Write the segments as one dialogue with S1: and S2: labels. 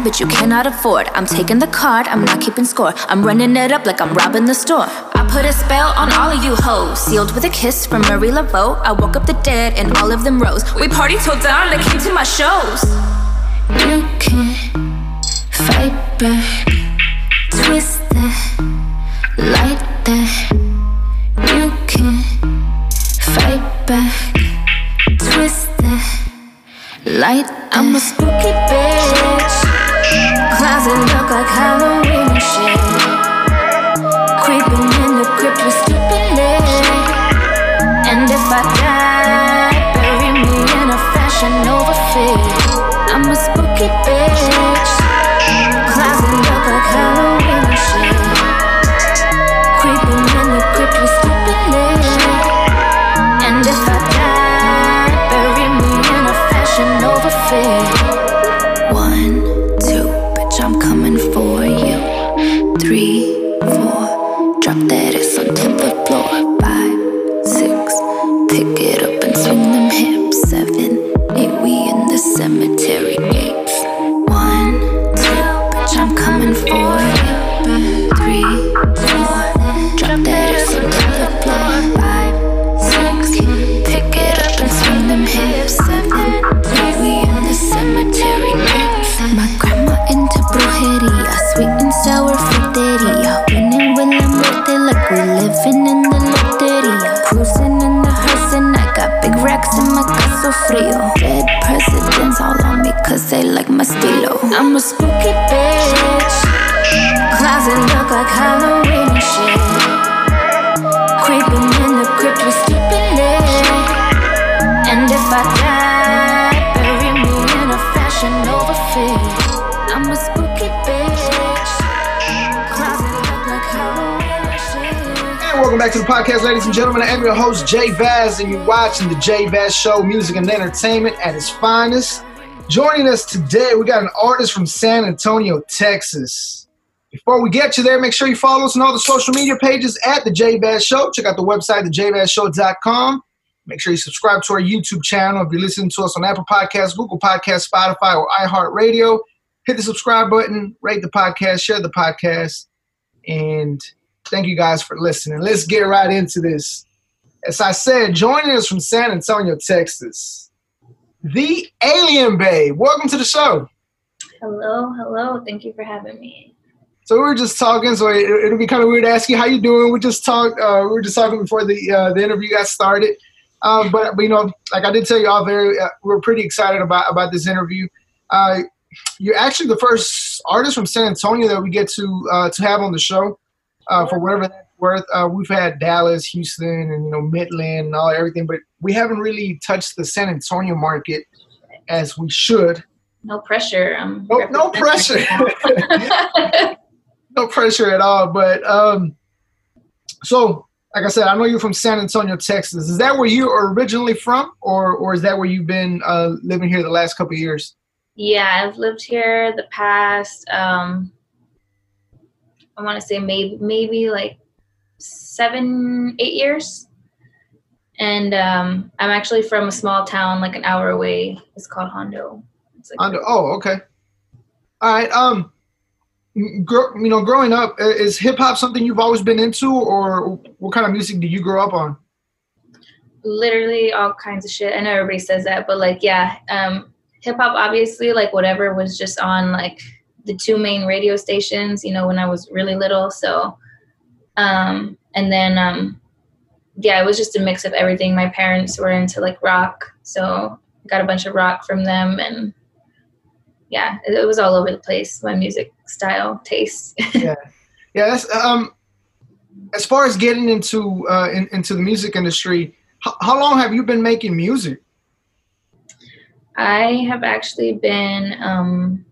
S1: habit you cannot afford. I'm taking the card, I'm not keeping score. I'm running it up like I'm robbing the store. I put a spell on all of you hoes, sealed with a kiss from Marie Laveau. I woke up the dead and all of them rose. We party till dawn, they came to my shows. You can't fight back, twist that, light that. You can't fight back, twist that. Light, I'm a spooky a I'm a spooky bitch. Closet look like Halloween and shit. Creeping in the crypt, we sleeping lit. And if I die, bury me in a fashion over fit. I'm a spooky bitch. And
S2: welcome back to the podcast, ladies and gentlemen. I am your host, Jay Vaz, and you're watching the Jay Vaz Show, music and entertainment at its finest. Joining us today, we got an artist from San Antonio, Texas. Before we get you there, make sure you follow us on all the social media pages at the Vaz Show. Check out the website, thejvazshow.com. Make sure you subscribe to our YouTube channel. If you're listening to us on Apple Podcasts, Google Podcasts, Spotify, or iHeartRadio, hit the subscribe button, rate the podcast, share the podcast, and thank you guys for listening. Let's get right into this. As I said, joining us from San Antonio, Texas, the Alien Babe. Welcome to the show.
S3: Hello, hello. Thank you for having me.
S2: So we were just talking, so it, it'll be kind of weird to ask you how you doing. We just talked. Uh, we were just talking before the uh, the interview got started. Um, but, but you know, like I did tell you all, very uh, we're pretty excited about about this interview. Uh, you're actually the first artist from San Antonio that we get to uh, to have on the show uh, for whatever that's worth. Uh, we've had Dallas, Houston, and you know Midland and all everything, but we haven't really touched the San Antonio market as we should.
S3: No pressure. I'm
S2: No, no pressure. no pressure at all. But um, so, like I said, I know you're from San Antonio, Texas. Is that where you're originally from, or or is that where you've been uh, living here the last couple of years?
S3: yeah, I've lived here the past. Um, I want to say maybe maybe like seven, eight years. And um, I'm actually from a small town, like an hour away. It's called Hondo. It's like
S2: Under, oh, okay. All right. Um, gr- you know, growing up, is hip hop something you've always been into, or what kind of music did you grow up on?
S3: literally all kinds of shit. I know everybody says that, but like, yeah, um, hip hop, obviously, like whatever was just on like the two main radio stations, you know, when I was really little. So, um, and then, um, yeah, it was just a mix of everything. My parents were into like rock, so got a bunch of rock from them, and yeah, it, it was all over the place. My music style, taste.
S2: yeah, yeah. That's um. As far as getting into uh, in, into the music industry, how, how long have you been making music?
S3: I have actually been um,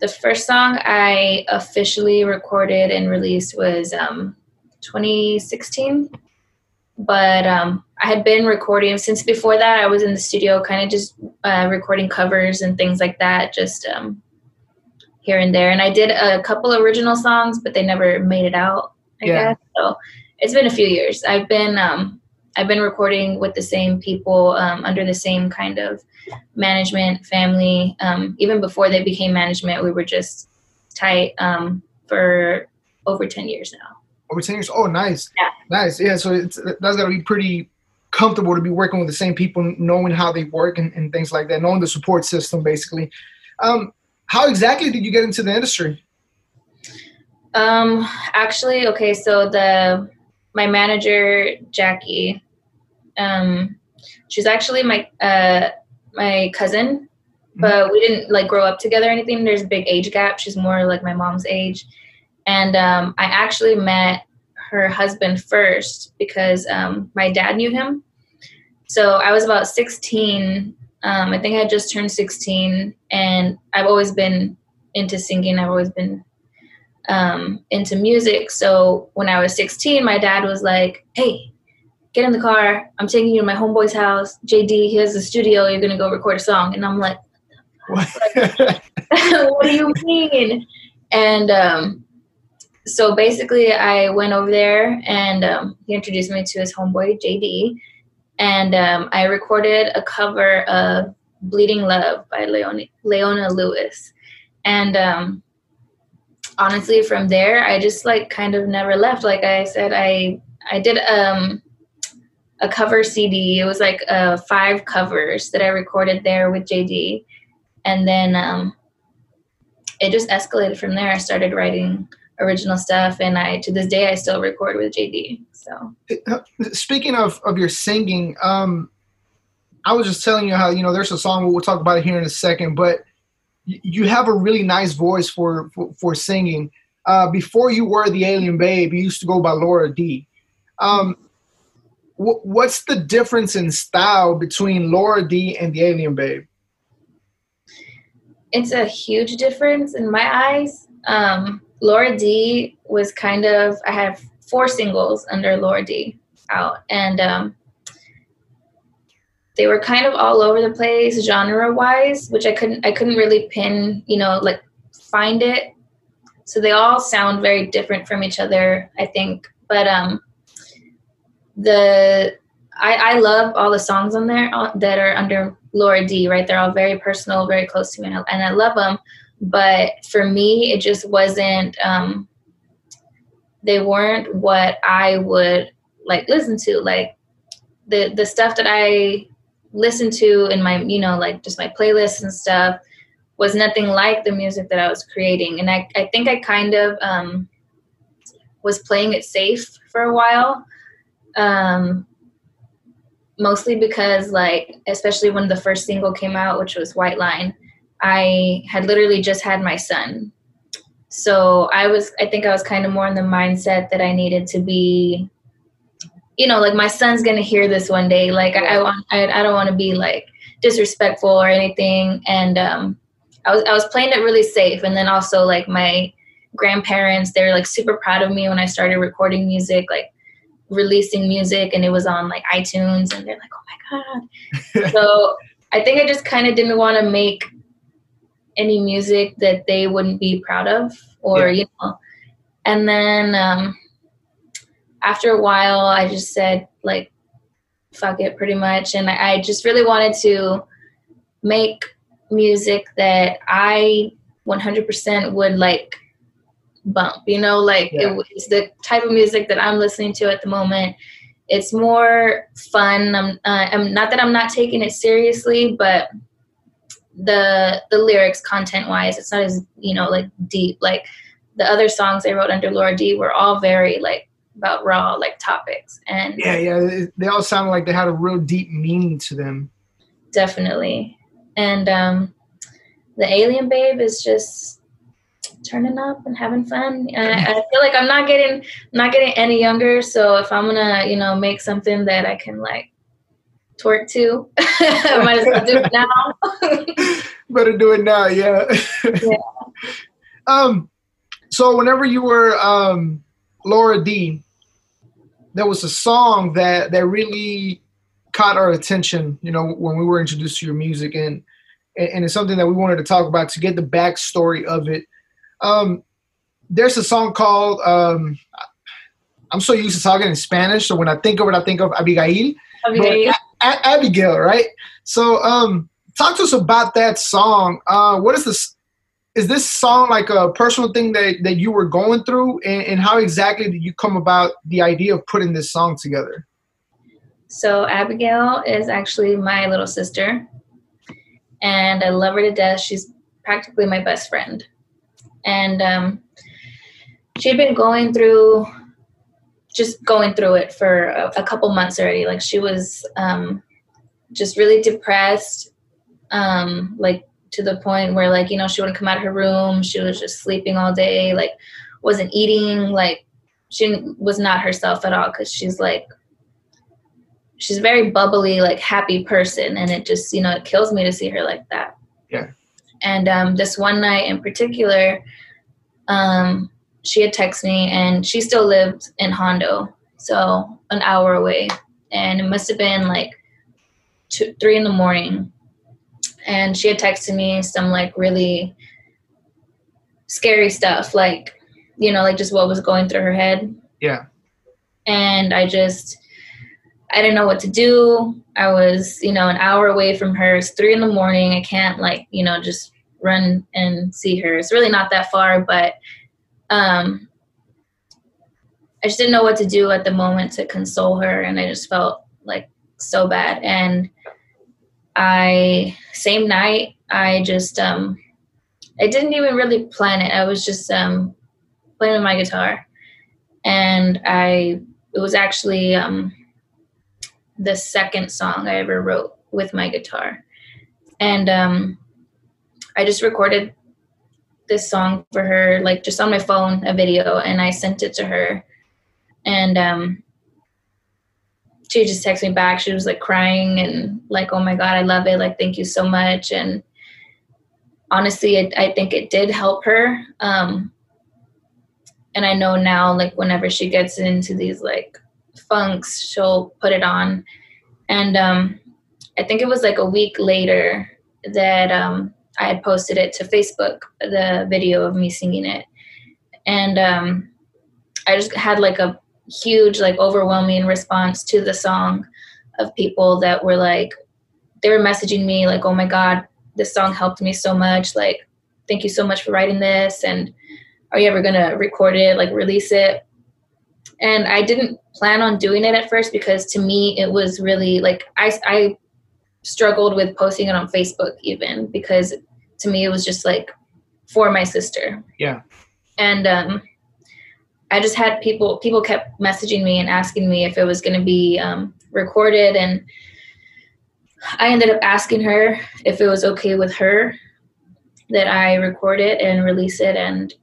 S3: the first song I officially recorded and released was um, 2016. But um, I had been recording since before that. I was in the studio, kind of just uh, recording covers and things like that, just um, here and there. And I did a couple original songs, but they never made it out. I
S2: Yeah.
S3: guess so. It's been a few years. I've been um, I've been recording with the same people um, under the same kind of management family. Um, even before they became management, we were just tight um, for over ten years now.
S2: Over ten years. Oh, nice.
S3: Yeah.
S2: Nice. Yeah. So it's that's got to be pretty comfortable to be working with the same people, knowing how they work and, and things like that, knowing the support system, basically. Um, how exactly did you get into the industry?
S3: Um, actually, okay, so the my manager Jackie, um, she's actually my uh my cousin, but we didn't like grow up together or anything. There's a big age gap. She's more like my mom's age, and um, I actually met her husband first because um, my dad knew him. So I was about 16. Um, I think I just turned 16, and I've always been into singing. I've always been um, into music. So when I was 16, my dad was like, "Hey, get in the car. I'm taking you to my homeboy's house. JD, he has a studio. You're gonna go record a song." And I'm like, "What What do you mean?" And um, so basically, I went over there, and um, he introduced me to his homeboy JD, and um, I recorded a cover of "Bleeding Love" by Leona, Leona Lewis, and um, honestly from there i just like kind of never left like i said i i did um a cover cd it was like uh five covers that i recorded there with jd and then um it just escalated from there i started writing original stuff and i to this day i still record with jd so
S2: Speaking of, of your singing, um, I was just telling you how you know there's a song we'll talk about it here in a second, but you have a really nice voice for for, for singing. Uh, before you were the Alien Babe, you used to go by Laura D. Um, wh- what's the difference in style between Laura D and the Alien Babe?
S3: it's a huge difference in my eyes. Um, Laura D was kind of I have four singles under Laura D out, and um, they were kind of all over the place genre wise, which I couldn't I couldn't really pin you know like find it. So they all sound very different from each other, I think. But um, the I, I love all the songs on there uh, that are under Laura D. Right, they're all very personal, very close to me, and I, love them. But for me, it just wasn't. Um, they weren't what I would like listen to. Like the the stuff that I listen to in my you know like just my playlists and stuff was nothing like the music that I was creating. And I I think I kind of um, was playing it safe for a while. Um, mostly because like especially when the first single came out which was white line i had literally just had my son. So i was i think i was kind of more in the mindset that i needed to be you know like my son's gonna hear this one day. Like i, I want I, I don't want to be like disrespectful or anything. And um i was i was playing it really safe. And then also like my grandparents they were like super proud of me when i started recording music. Like releasing music and it was on like iTunes and they're like, oh my God. so I think I just kind of didn't want to make any music that they wouldn't be proud of or,
S2: Yeah.
S3: you know. And then um, after a while, I just said, like, fuck it pretty much. And I, I just really wanted to make music that I 100% would like bump you know like
S2: Yeah.
S3: it, it's the type of music that i'm listening to at the moment it's more fun i'm uh, i'm not that i'm not taking it seriously but the the lyrics content wise it's not as you know like deep like the other songs i wrote under laura d were all very like about raw like topics and
S2: Yeah, yeah, they all sounded like they had a real deep meaning to them.
S3: definitely and um the alien babe is just turning up and having fun and I, I feel like i'm not getting not getting any younger so if i'm gonna you know make something that i can like twerk to i might as well do it now
S2: Better do it now, yeah.
S3: Yeah.
S2: um, so whenever you were um, Laura D, there was a song that that really caught our attention. You know, when we were introduced to your music, and and it's something that we wanted to talk about to get the backstory of it. Um, there's a song called um, I'm so used to talking in Spanish, so when I think of it, I think of Abigail. Abigail, a- Abigail right? So, um, talk to us about that song. Uh, what is this? Is this song like a personal thing that, that you were going through, and, and how exactly did you come about the idea of putting this song together?
S3: So Abigail is actually my little sister, and I love her to death. She's practically my best friend, and um, she had been going through just going through it for a, a couple months already. Like she was um, just really depressed, um, like to the point where like you know she wouldn't come out of her room. She was just sleeping all day, like wasn't eating, like she was not herself at all because she's like she's a very bubbly, like happy person, and it just you know it kills me to see her like that.
S2: Yeah.
S3: And um, this one night in particular, um, she had texted me and she still lived in Hondo, so an hour away. And it must have been like two, three in the morning. And she had texted me some like really scary stuff, like, you know, like just what was going through her head.
S2: Yeah.
S3: And I just, I didn't know what to do. I was, you know, an hour away from her. It's three in the morning. I can't like, you know, just run and see her. It's really not that far, but um, I just didn't know what to do at the moment to console her, and I just felt like so bad. And I, same night, I just, um, I didn't even really plan it. I was just um, playing with my guitar, and I, it was actually um, the second song I ever wrote with my guitar, and um, I just recorded this song for her, like just on my phone, a video, and I sent it to her. And um, she just texted me back. She was like crying and like, "Oh my god, I love it! Like, thank you so much." And honestly, it, I think it did help her. Um, and I know now, like, whenever she gets into these like funks, she'll put it on. And um, I think it was like a week later that um, I had posted it to Facebook, the video of me singing it, and um, I just had like a huge, like overwhelming response to the song of people that were like, they were messaging me like, "Oh my God, this song helped me so much! Like, thank you so much for writing this, and are you ever gonna record it, like release it?" And I didn't plan on doing it at first because to me it was really like I I struggled with posting it on Facebook even because to me it was just like for my sister.
S2: Yeah.
S3: And um I just had people people kept messaging me and asking me if it was going to be um, recorded and I ended up asking her if it was okay with her that I record it and release it and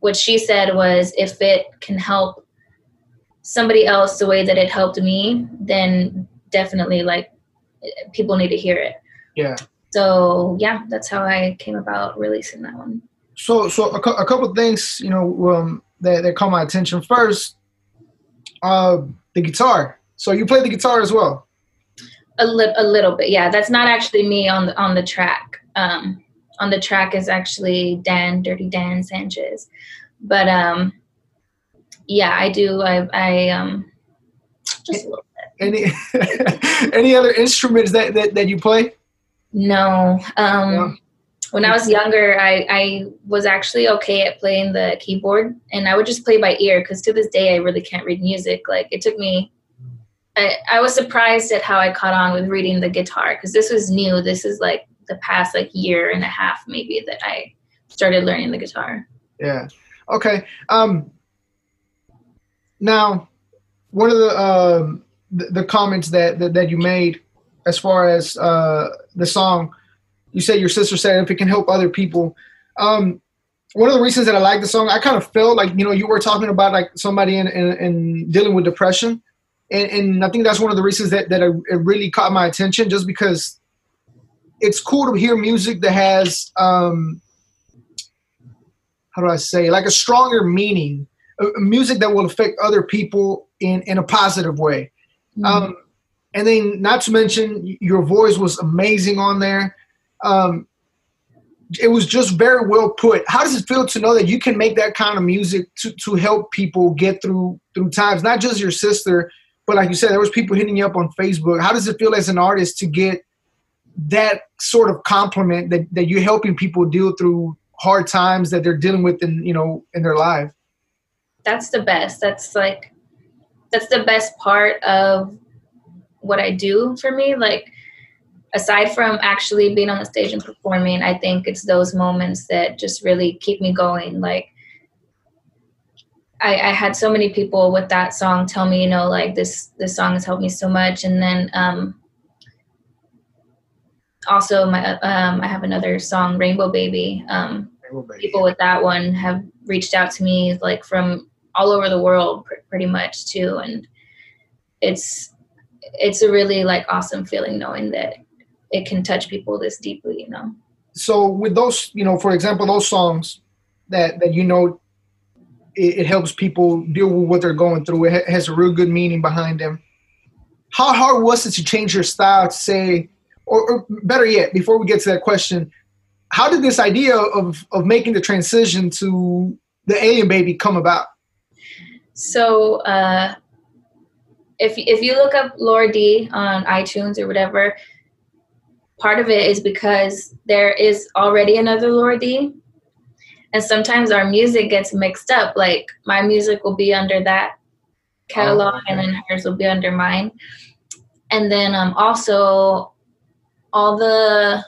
S3: what she said was if it can help somebody else the way that it helped me then definitely like people need to hear it.
S2: Yeah
S3: so yeah, that's how I came about releasing that one.
S2: So, so a, a couple things, you know, um, that, that caught my attention. First, uh, the guitar. So you play the guitar as well.
S3: A, li- a little bit, yeah. That's not actually me on the on the track. Um, on the track is actually Dan, Dirty Dan Sanchez. But um, yeah, I do. I, I um, just a little bit.
S2: Any any other instruments that, that, that you play?
S3: No. Um, yeah. When I was younger, I, I was actually okay at playing the keyboard, and I would just play by ear because to this day I really can't read music. Like it took me, I, I was surprised at how I caught on with reading the guitar because this was new. This is like the past like year and a half maybe that I started learning the guitar.
S2: Yeah. Okay. Um, now, one of the, um, the, the comments that, that, that you made as far as uh, the song. You said your sister said if it can help other people. Um, one of the reasons that I like the song, I kind of felt like you know you were talking about like somebody in, in, in dealing with depression, and, and, I think that's one of the reasons that that it really caught my attention, just because it's cool to hear music that has um, how do I say like a stronger meaning music that will affect other people in in a positive way. Mm-hmm. Um, and then, not to mention, your voice was amazing on there. Um, it was just very well put. How does it feel to know that you can make that kind of music to, to help people get through through times? Not just your sister, but like you said, there was people hitting you up on Facebook. How does it feel as an artist to get that sort of compliment that, that you're helping people deal through hard times that they're dealing with in you know in their life?
S3: That's the best. That's like that's the best part of what I do for me. Like aside from actually being on the stage and performing, I think it's those moments that just really keep me going. Like I, I, had so many people with that song tell me, you know, like this this song has helped me so much. And then um, also my um, I have another song, Rainbow Baby. Um, Rainbow Baby. People with that one have reached out to me like from all over the world, pr- pretty much too, and it's it's a really like awesome feeling knowing that it can touch people this deeply, you know.
S2: So with those, you know, for example, those songs that that you know it, it helps people deal with what they're going through. It ha- has a real good meaning behind them. How hard was it to change your style to say, or, or better yet, before we get to that question, how did this idea of of making the transition to the Alien Baby come about?
S3: So uh, if if you look up Laura D on iTunes or whatever, part of it is because there is already another Laura D. And sometimes our music gets mixed up. Like my music will be under that catalog oh, okay. and then hers will be under mine. And then um, also all the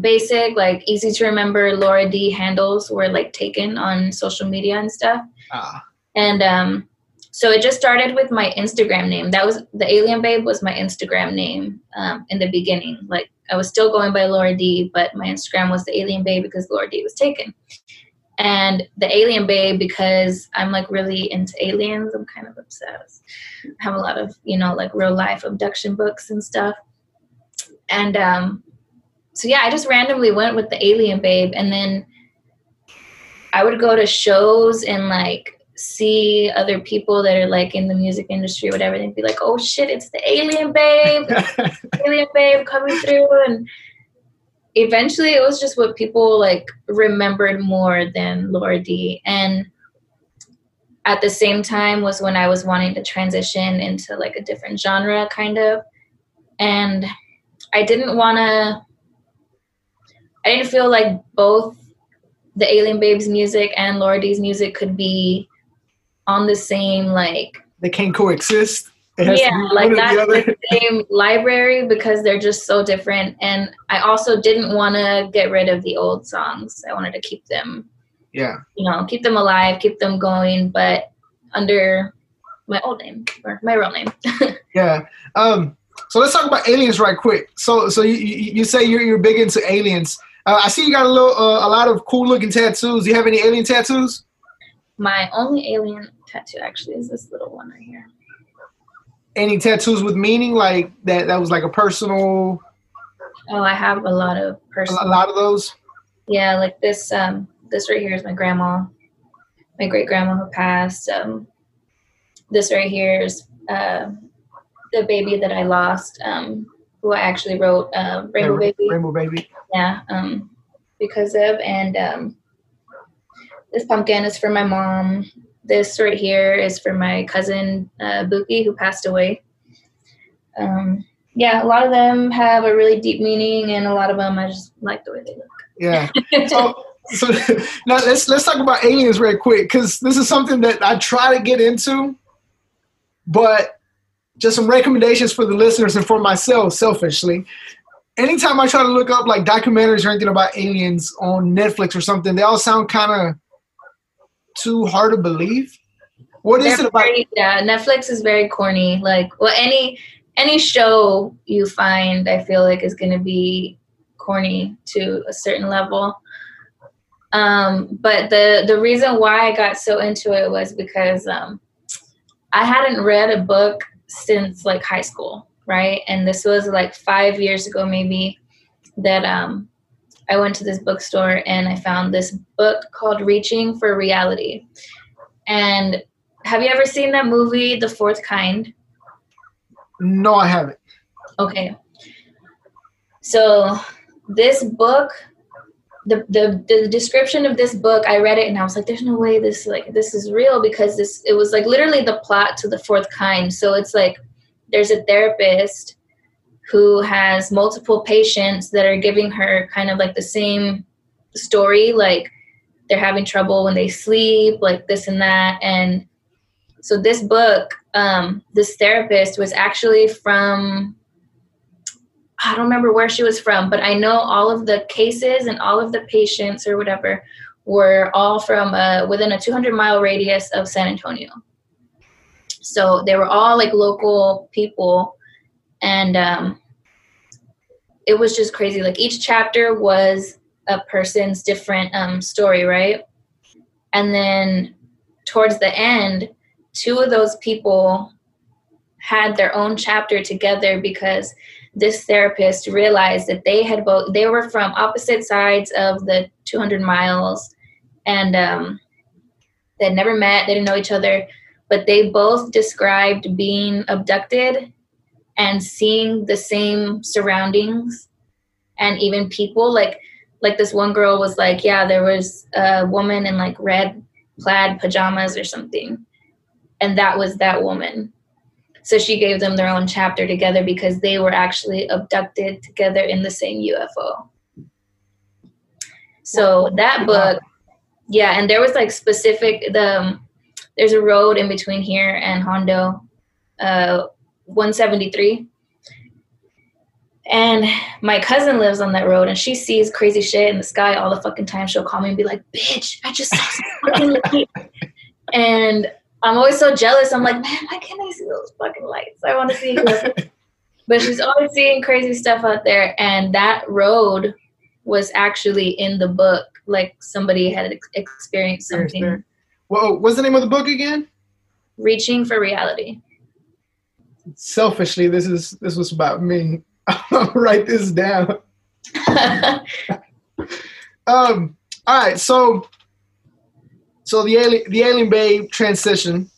S3: basic, like easy to remember Laura D handles were like taken on social media and stuff. Ah. And um, so it just started with my Instagram name. That was the Alien Babe was my Instagram name um, in the beginning. Like I was still going by Laura D, but my Instagram was the Alien Babe because Laura D was taken. And the Alien Babe because I'm like really into aliens. I'm kind of obsessed. I have a lot of you know like real life abduction books and stuff. And um, so yeah, I just randomly went with the Alien Babe, and then I would go to shows and like see other people that are like in the music industry or whatever and be like, oh shit, it's the alien babe, alien babe coming through. And eventually it was just what people like remembered more than Laura D. And at the same time was when I was wanting to transition into like a different genre kind of. And I didn't want to, I didn't feel like both the Alien Babes music and Laura D's music could be on the same like
S2: they can't coexist.
S3: Yeah like not the, the same library because they're just so different. And i also didn't want to get rid of the old songs. I wanted to keep them
S2: yeah.
S3: you know keep them alive keep them going but under my old name or my real name.
S2: Yeah. Um so let's talk about aliens right quick so so you you say you're, you're big into aliens uh, i see you got a little uh, a lot of cool looking tattoos do you have any alien tattoos
S3: my only alien tattoo actually is this little one right here.
S2: Any tattoos with meaning like that? That was like a personal.
S3: Oh, I have a lot of personal.
S2: A lot of those.
S3: Yeah, like this. Um, this right here is my grandma, my great grandma who passed. Um, this right here is uh, the baby that I lost. Um, who I actually wrote uh, Rainbow Baby.
S2: Rainbow Baby.
S3: Yeah. Um, because of and um, this pumpkin is for my mom. This right here is for my cousin uh, Buki, who passed away. Um, yeah, a lot of them have a really deep meaning, and a lot of them I just like the way they look.
S2: Yeah. So, so now let's let's talk about aliens real quick because this is something that I try to get into, but just some recommendations for the listeners and for myself, selfishly. Anytime I try to look up like documentaries or anything about aliens on Netflix or something, they all sound kind of too hard to believe? What is
S3: They're
S2: it about?
S3: Very, yeah, Netflix is very corny. Like, well, any any show you find, I feel like is going to be corny to a certain level. Um, but the the reason why I got so into it was because um, I hadn't read a book since like high school, right? And this was like five years ago, maybe that um, I went to this bookstore and I found this book called Reaching for Reality. And have you ever seen that movie, The Fourth Kind?
S2: No, I haven't.
S3: Okay. So this book, the, the the description of this book, I read it and I was like, "There's no way this like this is real," because this it was like literally the plot to the fourth kind. So it's like there's a therapist who has multiple patients that are giving her kind of like the same story, like they're having trouble when they sleep, like this and that, and so this book, um, this therapist was actually from I don't remember where she was from, but I know all of the cases and all of the patients or whatever were all from uh, within a 200 mile radius of San Antonio. So they were all like local people, and um, it was just crazy. Like each chapter was a person's different um, story, right? And then towards the end, two of those people had their own chapter together because this therapist realized that they had both they were from opposite sides of the 200 miles and um, they'd never met they didn't know each other but they both described being abducted and seeing the same surroundings and even people. Like like this one girl was like yeah there was a woman in like red plaid pajamas or something. And that was that woman so she gave them their own chapter together because they were actually abducted together in the same UFO. So that book, yeah, and there was like specific the um, there's a road in between here and Hondo, uh, 173. And my cousin lives on that road and she sees crazy shit in the sky all the fucking time. She'll call me and be like, bitch, I just saw. And I'm always so jealous. I'm like, man, why can't I see those fucking lights? I want to see. but she's always seeing crazy stuff out there, and that road was actually in the book. Like somebody had ex- experienced something.
S2: Well, what's the name of the book again?
S3: Reaching for reality.
S2: Selfishly, this is this was about me. I'll write this down. um. All right. So so the alien, the alien babe transition.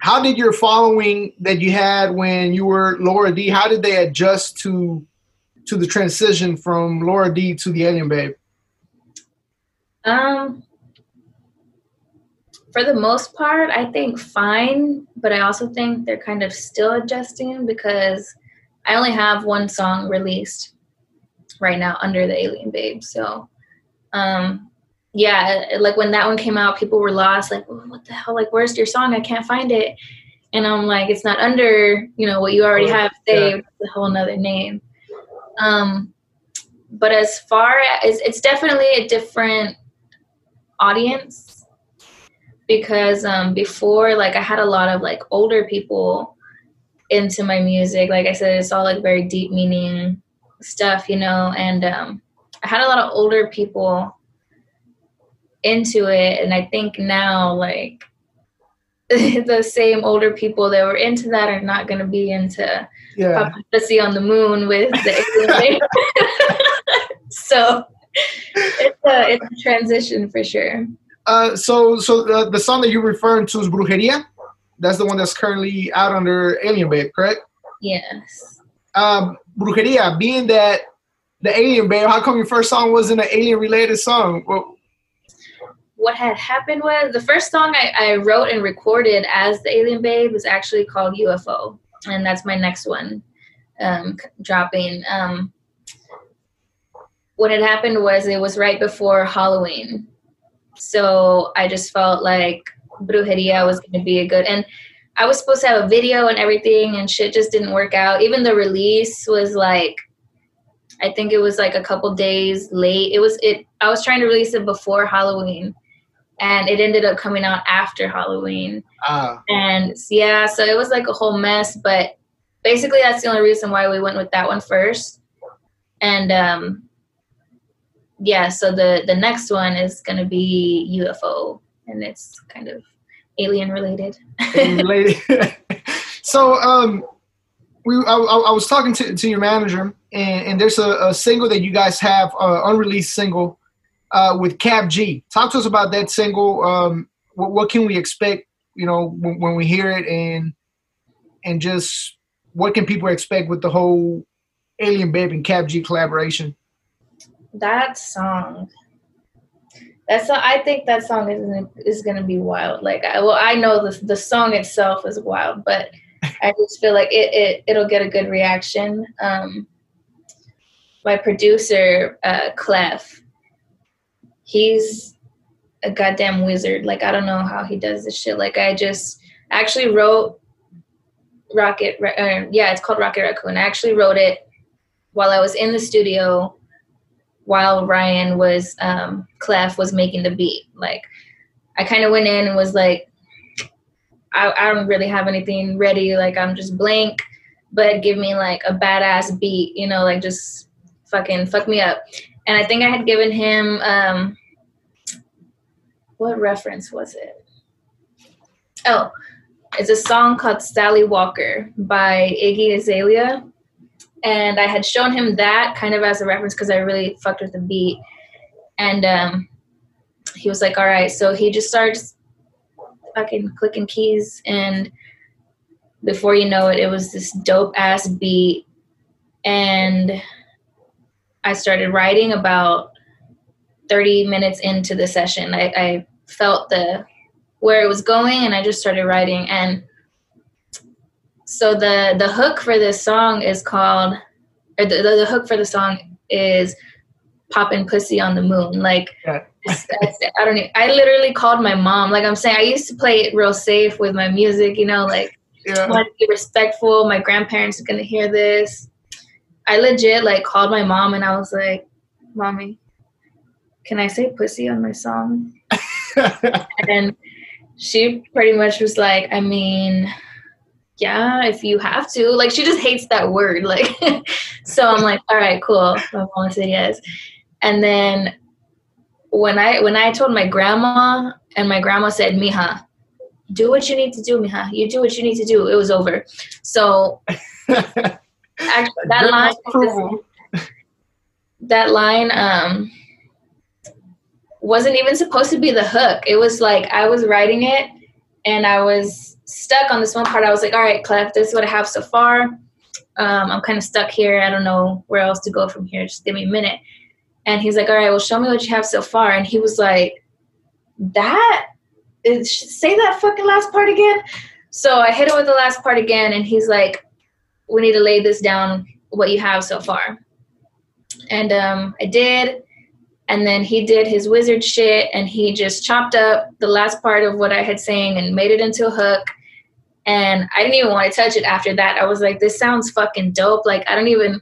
S2: How did your following that you had when you were Laura D? How did they adjust to to the transition from Laura D to the alien babe?
S3: Um, for the most part, I think fine, but I also think they're kind of still adjusting because I only have one song released right now under the Alien Babe. So um, yeah, like when that one came out, people were lost. Like, what the hell? Like, where's your song? I can't find it. And I'm like, it's not under, you know, what you already have saved. Yeah. a whole nother name. Um, but as far as it's definitely a different audience because um, before, like, I had a lot of like older people into my music. Like I said, it's all like very deep meaning stuff, you know. And um, I had a lot of older people into it and i think now like the same older people that were into that are not going to be into
S2: yeah.
S3: pussy on the moon with the so it's a, it's a transition for sure.
S2: Uh, so so the, the song that you're referring to is brujeria? That's the one that's currently out under alien babe correct?
S3: Yes.
S2: Um, brujeria being that the alien babe how come your first song wasn't an alien related song? Well,
S3: what had happened was the first song I, I wrote and recorded as the Alien Babe was actually called UFO, and that's my next one um, dropping. Um, what had happened was it was right before Halloween, so I just felt like Brujeria was going to be a good and. I was supposed to have a video and everything, and shit just didn't work out. Even the release was like, I think it was like a couple days late. It was it. I was trying to release it before Halloween, and it ended up coming out after Halloween.
S2: Ah.
S3: And yeah, so it was like a whole mess, but basically that's the only reason why we went with that one first. And um yeah, so the the next one is going to be UFO and it's kind of alien related.
S2: related. so um we I, I, was talking to, to your manager and, and there's a, a single that you guys have uh, unreleased single uh, with Kap G. Talk to us about that single. Um, what, what can we expect? You know, when, when we hear it, and and just what can people expect with the whole Alien Babe and Kap G collaboration?
S3: That song. That's I think that song is is gonna be wild. Like, I, well, I know the the song itself is wild, but I just feel like it, it it'll get a good reaction. Um, my producer, uh, Clef, he's a goddamn wizard. Like I don't know how he does this shit. Like I just actually wrote Rocket. Uh, yeah, it's called Rocket Raccoon. I actually wrote it while I was in the studio, while Ryan was um, Clef was making the beat. Like I kind of went in and was like, I, I don't really have anything ready. Like I'm just blank, but give me like a badass beat. You know, like just fucking fuck me up. And I think I had given him. Um, what reference was it? Oh, it's a song called Sally Walker by Iggy Azalea. And I had shown him that kind of as a reference because I really fucked with the beat. And um, he was like, all right. So he just starts fucking clicking keys. And before you know it, it was this dope ass beat. And I started writing about 30 minutes into the session, I, I felt the where it was going and I just started writing. And so the the hook for this song is called or the, the, the hook for the song is popping pussy on the moon. Like yeah. I don't know. I literally called my mom. Like I'm saying, I used to play it real safe with my music, you know, like yeah. want to be respectful. My grandparents are gonna hear this. I legit like called my mom and I was like, Mommy, can I say pussy on my song? and she pretty much was like, I mean, yeah, if you have to. Like she just hates that word. Like so I'm like, all right, cool. My mom said yes. And then when I when I told my grandma and my grandma said, Mija, do what you need to do, Mija. You do what you need to do. It was over. So actually that line that line um wasn't even supposed to be the hook. It was like I was writing it and I was stuck on this one part. I was like, all right, Clef, this is what I have so far. Um, I'm kind of stuck here. I don't know where else to go from here. Just give me a minute. And he's like, all right, well, show me what you have so far. And he was like, that is, say that fucking last part again. So I hit it with the last part again. And he's like, we need to lay this down, what you have so far. And um, I did and then he did his wizard shit and he just chopped up the last part of what I had saying and made it into a hook. And I didn't even want to touch it after that. I was like, this sounds fucking dope. Like, I don't even,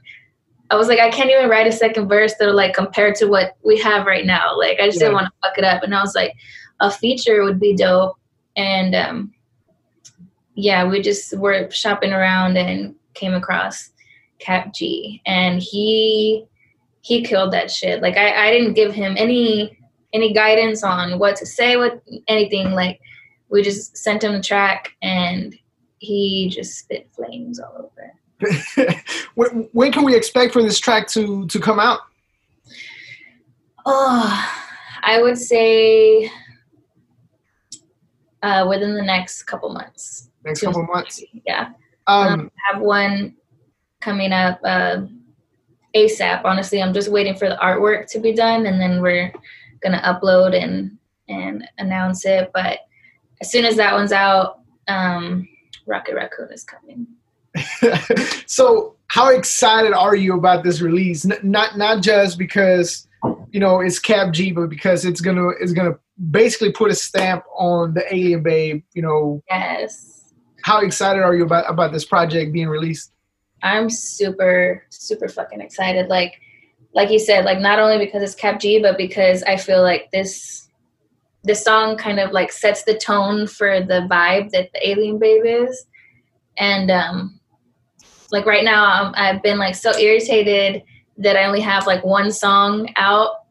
S3: I was like, I can't even write a second verse that'll like compare to what we have right now. Like, I just yeah. didn't want to fuck it up. And I was like, a feature would be dope. And um, yeah, we just were shopping around and came across Kap G. And he, he killed that shit. Like I, I didn't give him any any guidance on what to say, what anything. Like we just sent him the track and he just spit flames all over.
S2: when, when can we expect for this track to to come out?
S3: Oh, I would say uh, within the next couple months.
S2: Next couple months.
S3: Yeah. Um, um, have one coming up. Uh, ASAP. Honestly, I'm just waiting for the artwork to be done, and then we're gonna upload and and announce it. But as soon as that one's out, um, Rocket Raccoon is coming.
S2: so, how excited are you about this release? N- not not just because you know it's Kap G, but because it's gonna it's gonna basically put a stamp on the Alien Babe. You know.
S3: Yes.
S2: How excited are you about about this project being released?
S3: I'm super, super fucking excited. Like, like you said, like not only because it's Kap G, but because I feel like this, this song kind of like sets the tone for the vibe that the Alien Babe is, and um, like right now I'm, I've been like so irritated that I only have like one song out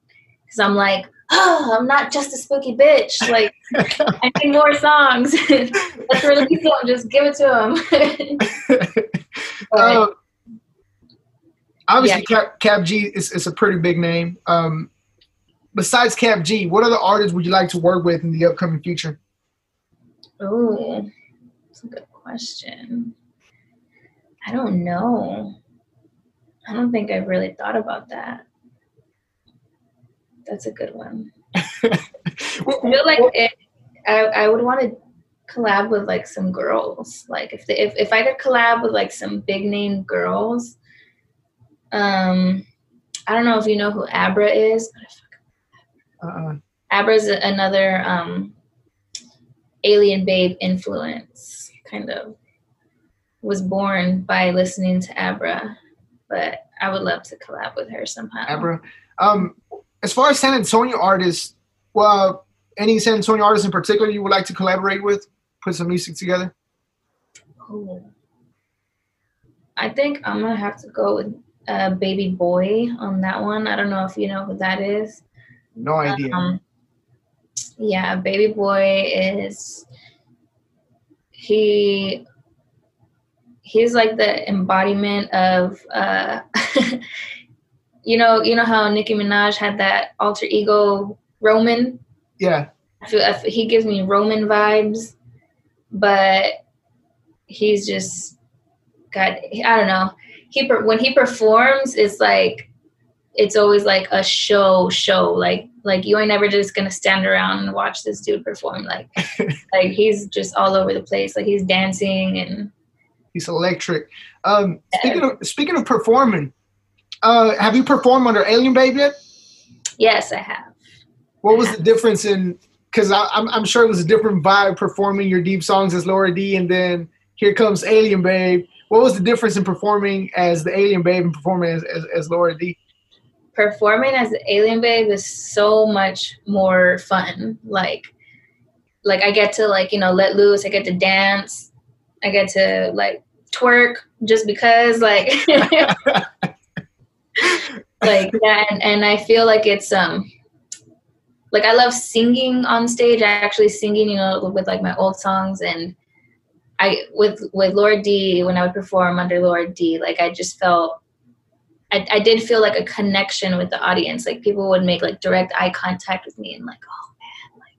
S3: because I'm like, oh, I'm not just a spooky bitch. Like, I need more songs. Let's release them. Just give it to them.
S2: uh, obviously, yeah. Cap, Kap G is, is a pretty big name. Um, besides Kap G, what other artists would you like to work with in the upcoming future?
S3: Oh, that's a good question. I don't know. I don't think I've really thought about that. That's a good one. I feel like it, I, I would want to collab with like some girls. Like if the, if if I could collab with like some big name girls, um, I don't know if you know who Abra is.
S2: Uh-uh.
S3: Abra is another um, alien babe influence, kind of. Was born by listening to Abra, but I would love to collab with her somehow.
S2: Abra. Um, as far as San Antonio artists, well, any San Antonio artists in particular you would like to collaborate with, put some music together?
S3: Oh. I think I'm gonna have to go with uh, Baby Boy on that one. I don't know if you know who that is.
S2: No idea.
S3: Um, yeah, Baby Boy is he he's like the embodiment of uh you know you know how Nicki Minaj had that alter ego Roman?
S2: Yeah.
S3: I feel, I feel he gives me Roman vibes but he's just got I don't know. He when he performs it's like it's always like a show show like like you ain't never just gonna stand around and watch this dude perform like like he's just all over the place like he's dancing and
S2: he's electric. Um speaking of speaking of performing uh have you performed under alien babe yet?
S3: Yes i have.
S2: What was the difference in because I'm, I'm sure it was a different vibe performing your deep songs as laura d and then here comes alien babe. What was the difference in performing as the alien babe and performing as, as, as laura d?
S3: Performing as the alien babe is so much more fun. Like like i get to like you know let loose. I get to dance. I get to like twerk just because like like yeah, and, and i feel like it's um like i love singing on stage i actually singing you know with like my old songs and i with with Laura D when i would perform under Laura D like i just felt I, I did feel like a connection with the audience. Like people would make like direct eye contact with me and like, oh man, like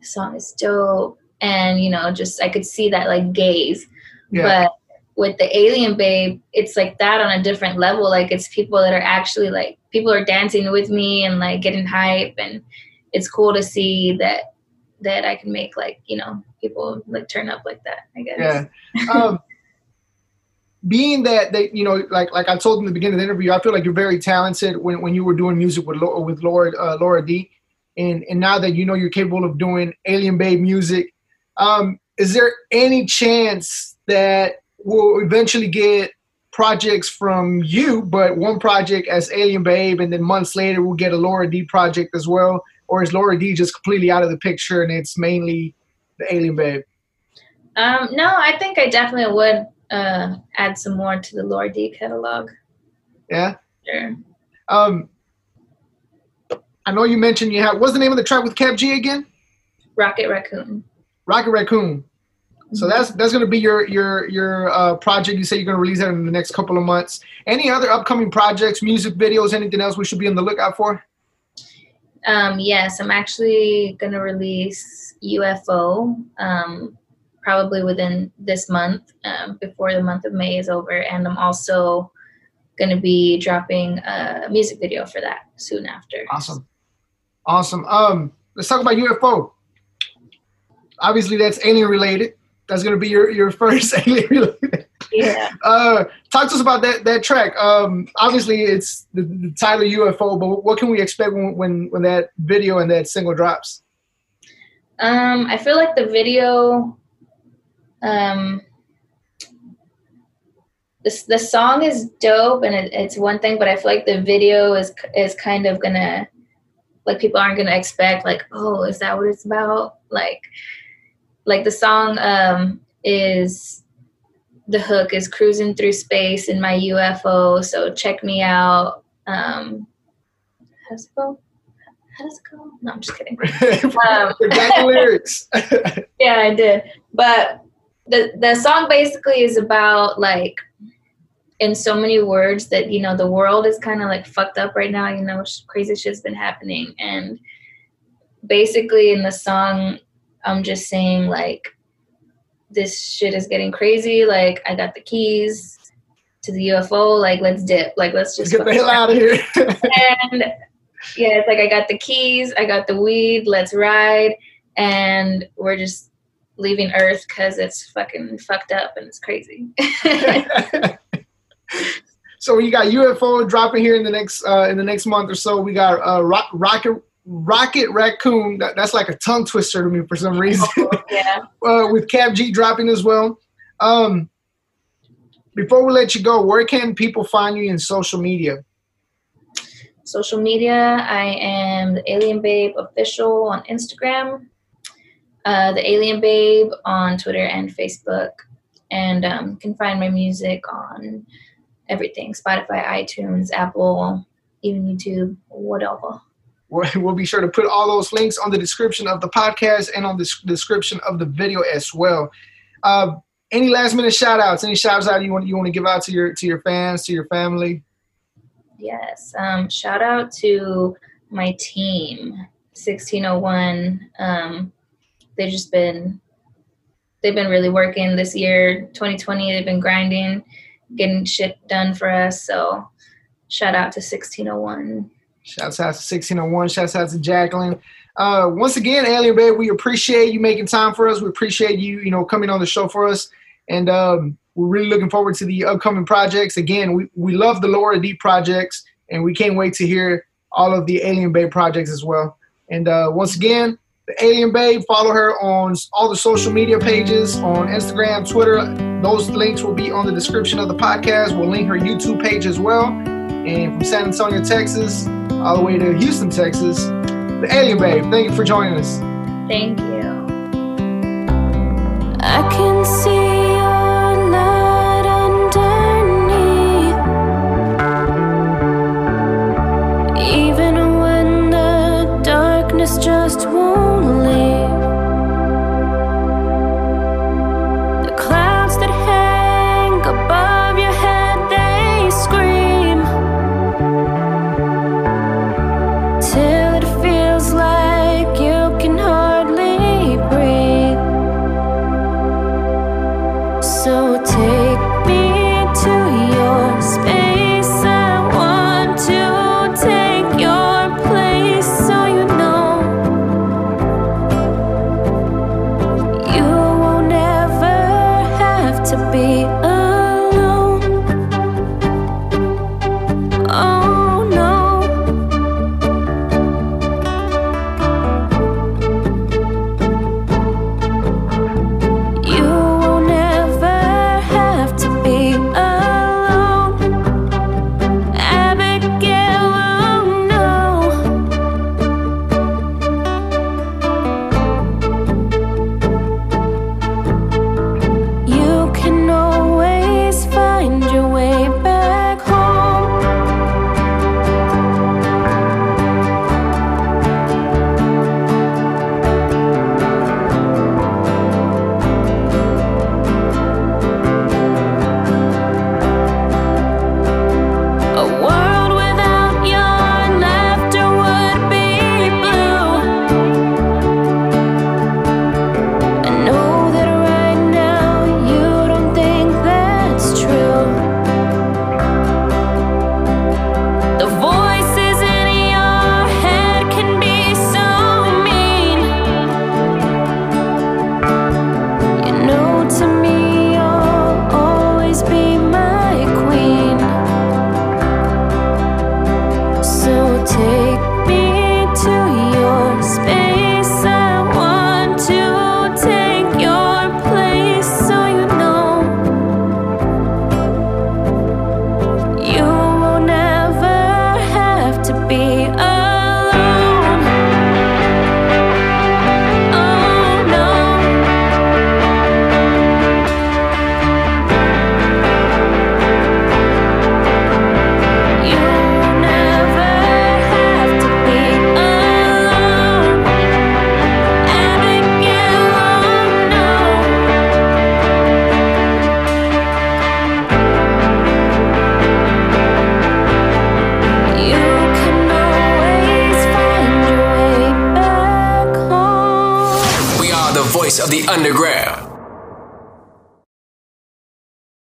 S3: the song is dope. And you know, just I could see that like gaze. Yeah. But with the alien babe, it's like that on a different level. Like it's people that are actually like people are dancing with me and like getting hype and it's cool to see that that I can make like, you know, people like turn up like that, I guess.
S2: Yeah. Um being that that you know like like I told in the beginning of the interview, I feel like you're very talented when, when you were doing music with Laura, with Laura uh, Laura D, and and now that you know you're capable of doing Alien Babe music, um, is there any chance that we'll eventually get projects from you, but one project as Alien Babe, and then months later we'll get a Laura D project as well, or is Laura D just completely out of the picture and it's mainly the Alien Babe?
S3: Um, no, I think I definitely would uh, add some more to the Laura D catalog.
S2: Yeah.
S3: Sure.
S2: Um, I know you mentioned you have. What's the name of the track with Kap G again?
S3: Rocket Raccoon.
S2: Rocket Raccoon. So that's that's going to be your your your uh, project. You say you're going to release that in the next couple of months. Any other upcoming projects, music videos, anything else we should be on the lookout for?
S3: Um, yes, I'm actually going to release UFO. Um, probably within this month um, before the month of May is over. And I'm also going to be dropping a music video for that soon after.
S2: Awesome. Awesome. Um, let's talk about UFO. Obviously, that's alien related. That's going to be your, your first.
S3: Yeah.
S2: Uh, talk to us about that that track. Um, obviously, it's the, the title UFO, but what can we expect when, when when that video and that single drops?
S3: Um, I feel like the video um, this the song is dope and it, it's one thing, but I feel like the video is is kind of gonna like people aren't gonna expect like oh is that what it's about like like the song um, is the hook is cruising through space in my UFO so check me out. Um, how does it go? How does it go? No I'm just kidding. Um,
S2: the lyrics.
S3: Yeah I did. But the the song basically is about like in so many words that you know the world is kind of like fucked up right now you know crazy shit's been happening. And basically in the song I'm just saying like this shit is getting crazy. Like I got the keys to the UFO. Like let's dip. Like let's just
S2: get the hell out of here.
S3: and yeah, it's like I got the keys, I got the weed. Let's ride, and we're just leaving Earth because it's fucking fucked up and it's crazy.
S2: so you got UFO dropping here in the next uh, in the next month or so. We got uh, Rock, Rocket Rocket Raccoon. That, that's like a tongue twister to me for some reason.
S3: yeah.
S2: uh, with Kap G dropping as well. Um, before we let you go, where can people find you in social media?
S3: Social media, I am the Alien Babe official on Instagram, uh, the Alien Babe on Twitter and Facebook, and um, can find my music on everything: Spotify, iTunes, Apple, even YouTube, whatever.
S2: We'll be sure to put all those links on the description of the podcast and on the description of the video as well. Uh, any last minute shout outs? Any shout outs you want you want to give out to your to your fans, to your family?
S3: Yes. Um, shout out to my team, 1601. Um, they've just been they've been really working this year, 2020. They've been grinding, getting shit done for us. So shout out to 1601.
S2: Shouts out to 1601. Shouts out to Jacqueline. Uh, once again, Alien Babe, we appreciate you making time for us. We appreciate you, you know, coming on the show for us. And um, we're really looking forward to the upcoming projects. Again, we, we love the Laura D projects, and we can't wait to hear all of the Alien Babe projects as well. And uh, once again, the Alien Babe, follow her on all the social media pages on Instagram, Twitter. Those links will be on the description of the podcast. We'll link her YouTube page as well. And from San Antonio, Texas, all the way to Houston, Texas. The Alien Babe, thank you for joining us.
S3: Thank you.
S1: I can see.